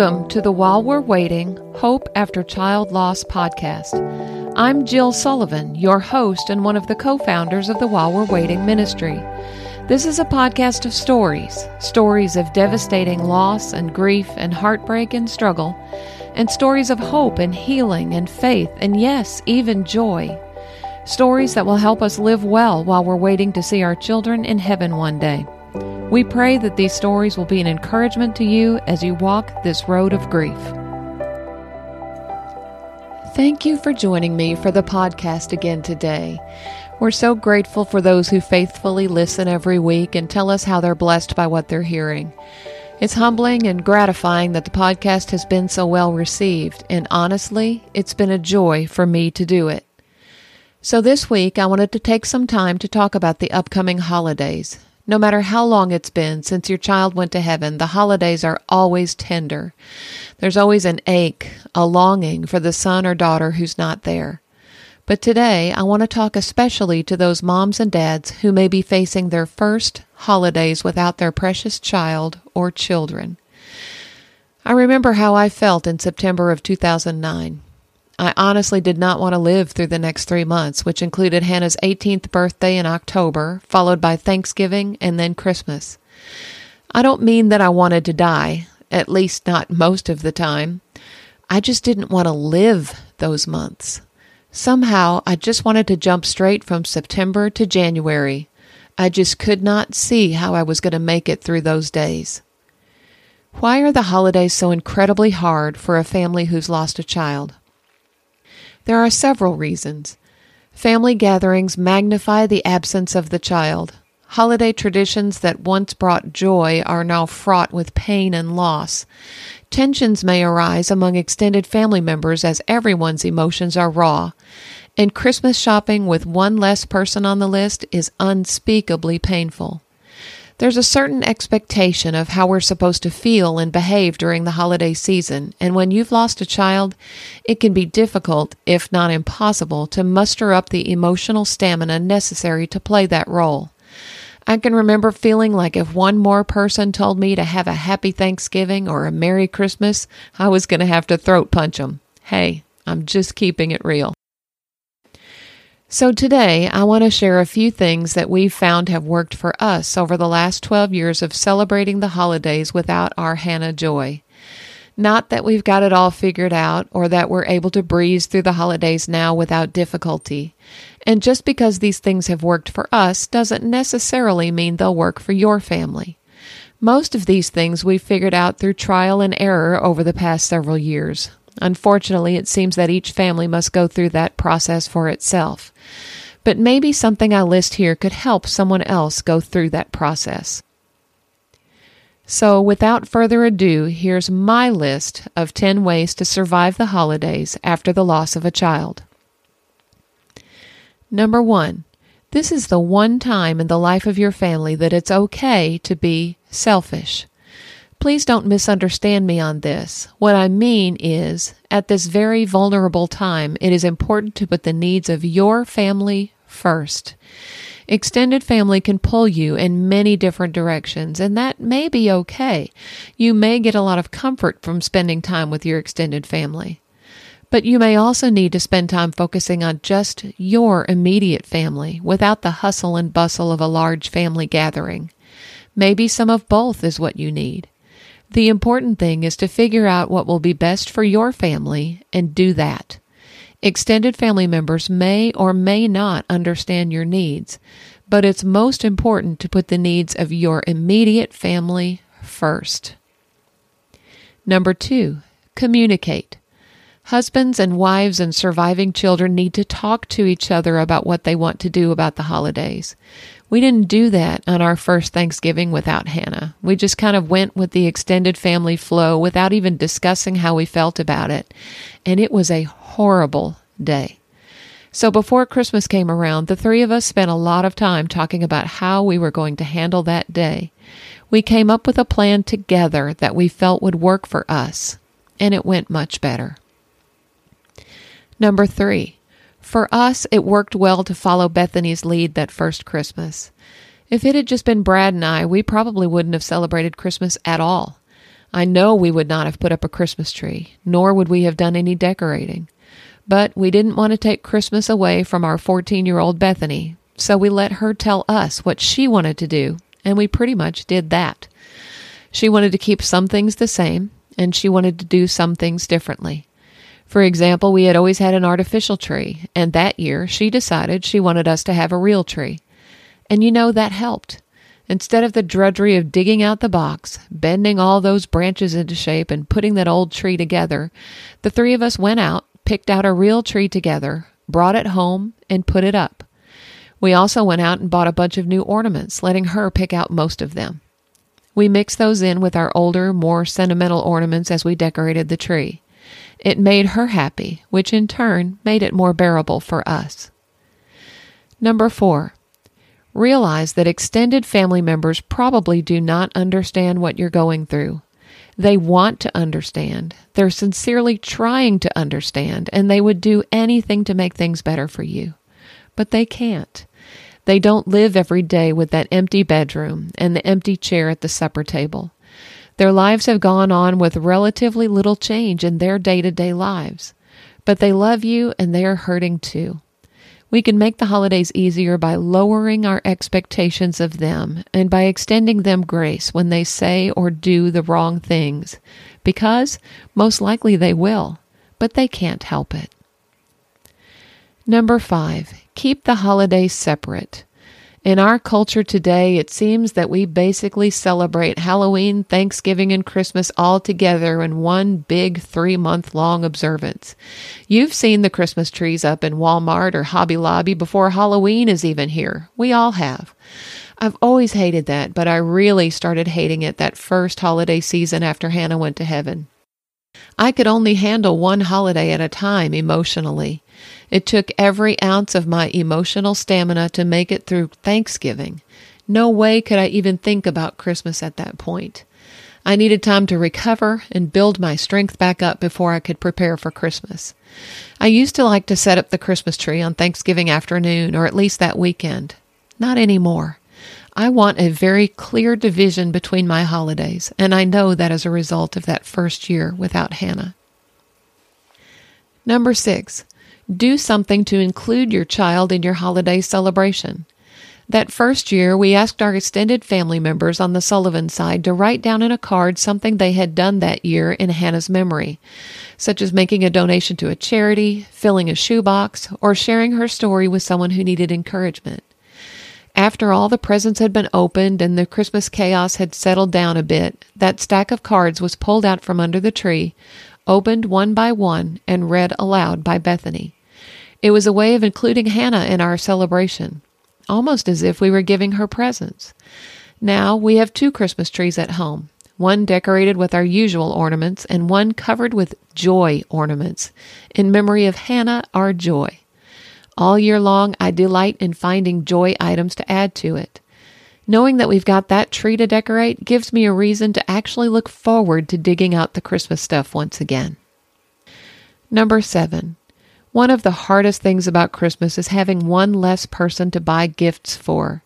Welcome to the While We're Waiting Hope After Child Loss podcast. I'm Jill Sullivan, your host and one of the co founders of the While We're Waiting ministry. This is a podcast of stories stories of devastating loss and grief and heartbreak and struggle, and stories of hope and healing and faith and, yes, even joy. Stories that will help us live well while we're waiting to see our children in heaven one day. We pray that these stories will be an encouragement to you as you walk this road of grief. Thank you for joining me for the podcast again today. We're so grateful for those who faithfully listen every week and tell us how they're blessed by what they're hearing. It's humbling and gratifying that the podcast has been so well received, and honestly, it's been a joy for me to do it. So, this week I wanted to take some time to talk about the upcoming holidays, no matter how long it's been since your child went to heaven, the holidays are always tender. There's always an ache, a longing for the son or daughter who's not there. But today, I want to talk especially to those moms and dads who may be facing their first holidays without their precious child or children. I remember how I felt in September of 2009. I honestly did not want to live through the next three months, which included Hannah's 18th birthday in October, followed by Thanksgiving and then Christmas. I don't mean that I wanted to die, at least not most of the time. I just didn't want to live those months. Somehow, I just wanted to jump straight from September to January. I just could not see how I was going to make it through those days. Why are the holidays so incredibly hard for a family who's lost a child? There are several reasons. Family gatherings magnify the absence of the child. Holiday traditions that once brought joy are now fraught with pain and loss. Tensions may arise among extended family members as everyone's emotions are raw. And Christmas shopping with one less person on the list is unspeakably painful. There's a certain expectation of how we're supposed to feel and behave during the holiday season, and when you've lost a child, it can be difficult, if not impossible, to muster up the emotional stamina necessary to play that role. I can remember feeling like if one more person told me to have a happy Thanksgiving or a Merry Christmas, I was going to have to throat punch them. Hey, I'm just keeping it real. So, today I want to share a few things that we've found have worked for us over the last 12 years of celebrating the holidays without our Hannah Joy. Not that we've got it all figured out or that we're able to breeze through the holidays now without difficulty. And just because these things have worked for us doesn't necessarily mean they'll work for your family. Most of these things we've figured out through trial and error over the past several years. Unfortunately, it seems that each family must go through that process for itself. But maybe something I list here could help someone else go through that process. So, without further ado, here's my list of 10 ways to survive the holidays after the loss of a child. Number one, this is the one time in the life of your family that it's okay to be selfish. Please don't misunderstand me on this. What I mean is, at this very vulnerable time, it is important to put the needs of your family first. Extended family can pull you in many different directions, and that may be okay. You may get a lot of comfort from spending time with your extended family. But you may also need to spend time focusing on just your immediate family without the hustle and bustle of a large family gathering. Maybe some of both is what you need. The important thing is to figure out what will be best for your family and do that. Extended family members may or may not understand your needs, but it's most important to put the needs of your immediate family first. Number two, communicate. Husbands and wives and surviving children need to talk to each other about what they want to do about the holidays. We didn't do that on our first Thanksgiving without Hannah. We just kind of went with the extended family flow without even discussing how we felt about it. And it was a horrible day. So before Christmas came around, the three of us spent a lot of time talking about how we were going to handle that day. We came up with a plan together that we felt would work for us, and it went much better. Number three, for us, it worked well to follow Bethany's lead that first Christmas. If it had just been Brad and I, we probably wouldn't have celebrated Christmas at all. I know we would not have put up a Christmas tree, nor would we have done any decorating. But we didn't want to take Christmas away from our 14 year old Bethany, so we let her tell us what she wanted to do, and we pretty much did that. She wanted to keep some things the same, and she wanted to do some things differently. For example, we had always had an artificial tree, and that year she decided she wanted us to have a real tree. And you know, that helped. Instead of the drudgery of digging out the box, bending all those branches into shape, and putting that old tree together, the three of us went out, picked out a real tree together, brought it home, and put it up. We also went out and bought a bunch of new ornaments, letting her pick out most of them. We mixed those in with our older, more sentimental ornaments as we decorated the tree. It made her happy, which in turn made it more bearable for us. Number four, realize that extended family members probably do not understand what you're going through. They want to understand. They're sincerely trying to understand, and they would do anything to make things better for you. But they can't. They don't live every day with that empty bedroom and the empty chair at the supper table. Their lives have gone on with relatively little change in their day to day lives. But they love you and they are hurting too. We can make the holidays easier by lowering our expectations of them and by extending them grace when they say or do the wrong things, because most likely they will, but they can't help it. Number five, keep the holidays separate. In our culture today, it seems that we basically celebrate Halloween, Thanksgiving, and Christmas all together in one big three month long observance. You've seen the Christmas trees up in Walmart or Hobby Lobby before Halloween is even here. We all have. I've always hated that, but I really started hating it that first holiday season after Hannah went to heaven. I could only handle one holiday at a time emotionally. It took every ounce of my emotional stamina to make it through Thanksgiving. No way could I even think about Christmas at that point. I needed time to recover and build my strength back up before I could prepare for Christmas. I used to like to set up the Christmas tree on Thanksgiving afternoon or at least that weekend. Not anymore. I want a very clear division between my holidays, and I know that as a result of that first year without Hannah. Number six, do something to include your child in your holiday celebration. That first year, we asked our extended family members on the Sullivan side to write down in a card something they had done that year in Hannah's memory, such as making a donation to a charity, filling a shoebox, or sharing her story with someone who needed encouragement. After all the presents had been opened and the Christmas chaos had settled down a bit, that stack of cards was pulled out from under the tree, opened one by one, and read aloud by Bethany. It was a way of including Hannah in our celebration, almost as if we were giving her presents. Now we have two Christmas trees at home, one decorated with our usual ornaments and one covered with joy ornaments, in memory of Hannah, our joy. All year long, I delight in finding joy items to add to it. Knowing that we've got that tree to decorate gives me a reason to actually look forward to digging out the Christmas stuff once again. Number seven, one of the hardest things about Christmas is having one less person to buy gifts for.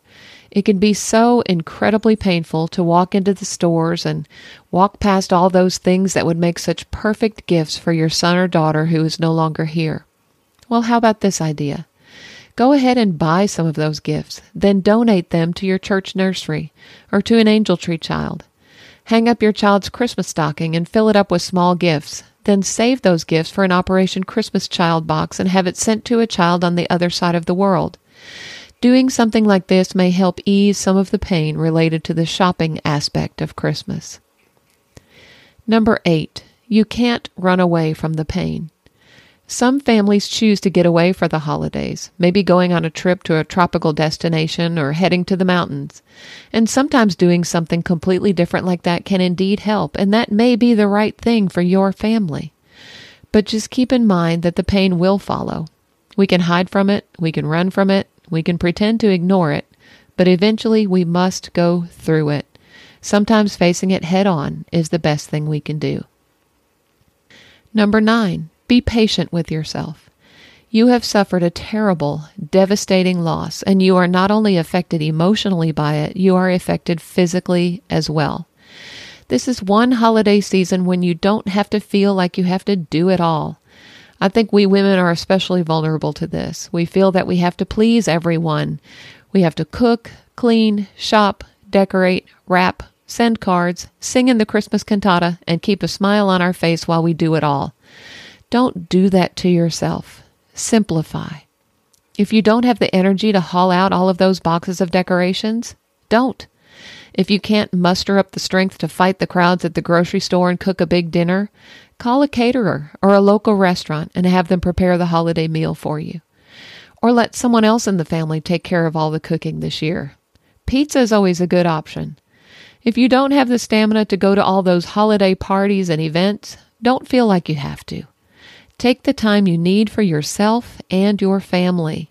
It can be so incredibly painful to walk into the stores and walk past all those things that would make such perfect gifts for your son or daughter who is no longer here. Well, how about this idea? Go ahead and buy some of those gifts, then donate them to your church nursery or to an angel tree child. Hang up your child's Christmas stocking and fill it up with small gifts, then save those gifts for an Operation Christmas Child box and have it sent to a child on the other side of the world. Doing something like this may help ease some of the pain related to the shopping aspect of Christmas. Number eight, you can't run away from the pain. Some families choose to get away for the holidays, maybe going on a trip to a tropical destination or heading to the mountains. And sometimes doing something completely different like that can indeed help, and that may be the right thing for your family. But just keep in mind that the pain will follow. We can hide from it, we can run from it, we can pretend to ignore it, but eventually we must go through it. Sometimes facing it head on is the best thing we can do. Number nine, be patient with yourself. You have suffered a terrible, devastating loss, and you are not only affected emotionally by it, you are affected physically as well. This is one holiday season when you don't have to feel like you have to do it all. I think we women are especially vulnerable to this. We feel that we have to please everyone. We have to cook, clean, shop, decorate, wrap, send cards, sing in the Christmas cantata, and keep a smile on our face while we do it all. Don't do that to yourself. Simplify. If you don't have the energy to haul out all of those boxes of decorations, don't. If you can't muster up the strength to fight the crowds at the grocery store and cook a big dinner, call a caterer or a local restaurant and have them prepare the holiday meal for you. Or let someone else in the family take care of all the cooking this year. Pizza is always a good option. If you don't have the stamina to go to all those holiday parties and events, don't feel like you have to. Take the time you need for yourself and your family.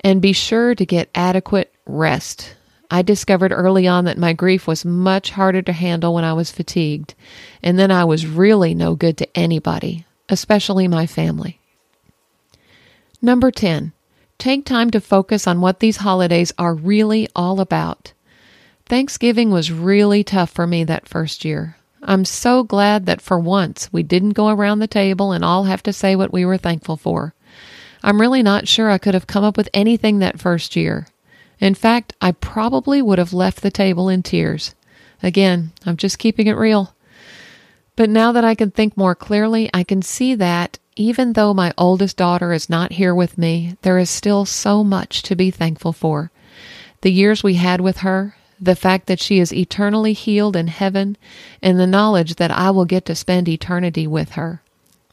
And be sure to get adequate rest. I discovered early on that my grief was much harder to handle when I was fatigued, and then I was really no good to anybody, especially my family. Number 10. Take time to focus on what these holidays are really all about. Thanksgiving was really tough for me that first year. I'm so glad that for once we didn't go around the table and all have to say what we were thankful for. I'm really not sure I could have come up with anything that first year. In fact, I probably would have left the table in tears. Again, I'm just keeping it real. But now that I can think more clearly, I can see that even though my oldest daughter is not here with me, there is still so much to be thankful for. The years we had with her, the fact that she is eternally healed in heaven, and the knowledge that I will get to spend eternity with her.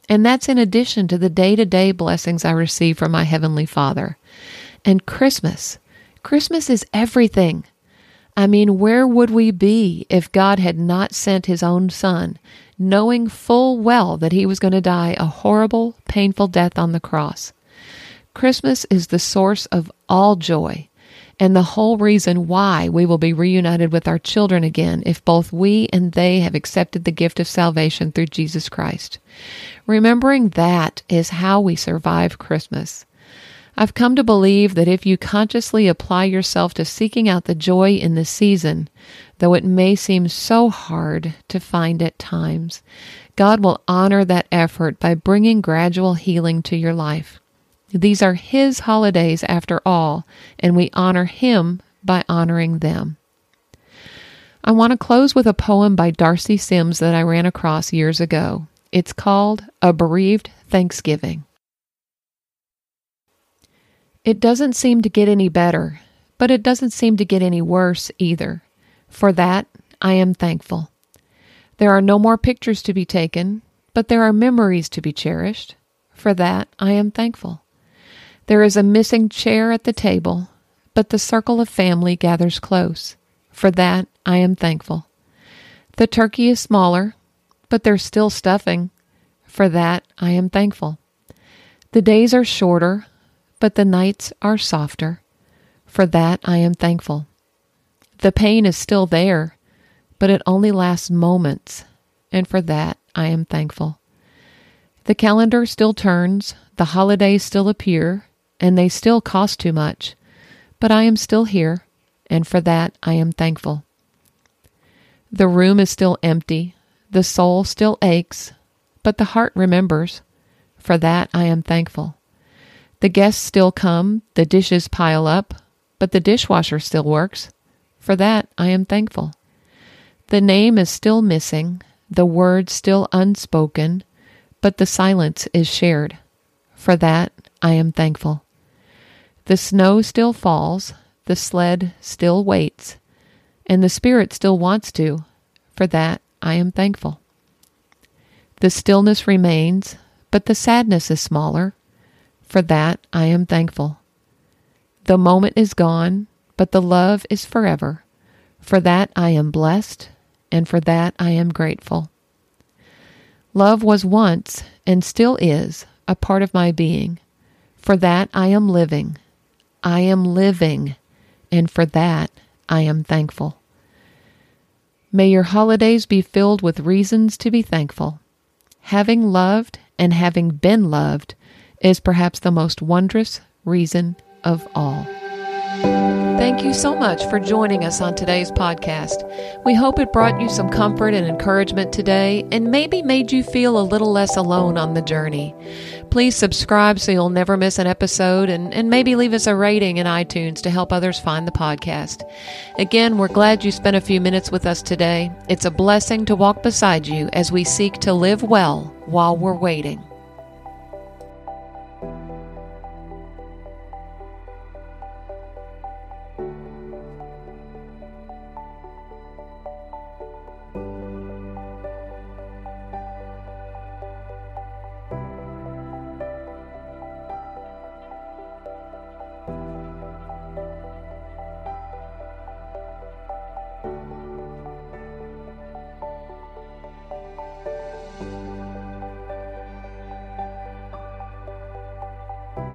And that's in addition to the day to day blessings I receive from my Heavenly Father. And Christmas. Christmas is everything. I mean, where would we be if God had not sent His own Son, knowing full well that He was going to die a horrible, painful death on the cross? Christmas is the source of all joy and the whole reason why we will be reunited with our children again if both we and they have accepted the gift of salvation through Jesus Christ. Remembering that is how we survive Christmas. I've come to believe that if you consciously apply yourself to seeking out the joy in the season, though it may seem so hard to find at times, God will honor that effort by bringing gradual healing to your life. These are His holidays after all, and we honor Him by honoring them. I want to close with a poem by Darcie Sims that I ran across years ago. It's called A Bereaved Thanksgiving. It doesn't seem to get any better, but it doesn't seem to get any worse either. For that, I am thankful. There are no more pictures to be taken, but there are memories to be cherished. For that, I am thankful. There is a missing chair at the table, but the circle of family gathers close. For that, I am thankful. The turkey is smaller, but there's still stuffing. For that, I am thankful. The days are shorter, but the nights are softer. For that, I am thankful. The pain is still there, but it only lasts moments, and for that, I am thankful. The calendar still turns, the holidays still appear, and they still cost too much, but I am still here, and for that I am thankful. The room is still empty, the soul still aches, but the heart remembers. For that I am thankful. The guests still come, the dishes pile up, but the dishwasher still works. For that I am thankful. The name is still missing, the word still unspoken, but the silence is shared. For that I am thankful. The snow still falls, the sled still waits, and the spirit still wants to. For that I am thankful. The stillness remains, but the sadness is smaller. For that I am thankful. The moment is gone, but the love is forever. For that I am blessed, and for that I am grateful. Love was once, and still is, a part of my being. For that I am living, I am living, and for that I am thankful. May your holidays be filled with reasons to be thankful. Having loved and having been loved is perhaps the most wondrous reason of all. Thank you so much for joining us on today's podcast. We hope it brought you some comfort and encouragement today and maybe made you feel a little less alone on the journey. Please subscribe so you'll never miss an episode and, and maybe leave us a rating in iTunes to help others find the podcast. Again, we're glad you spent a few minutes with us today. It's a blessing to walk beside you as we seek to live well while we're waiting.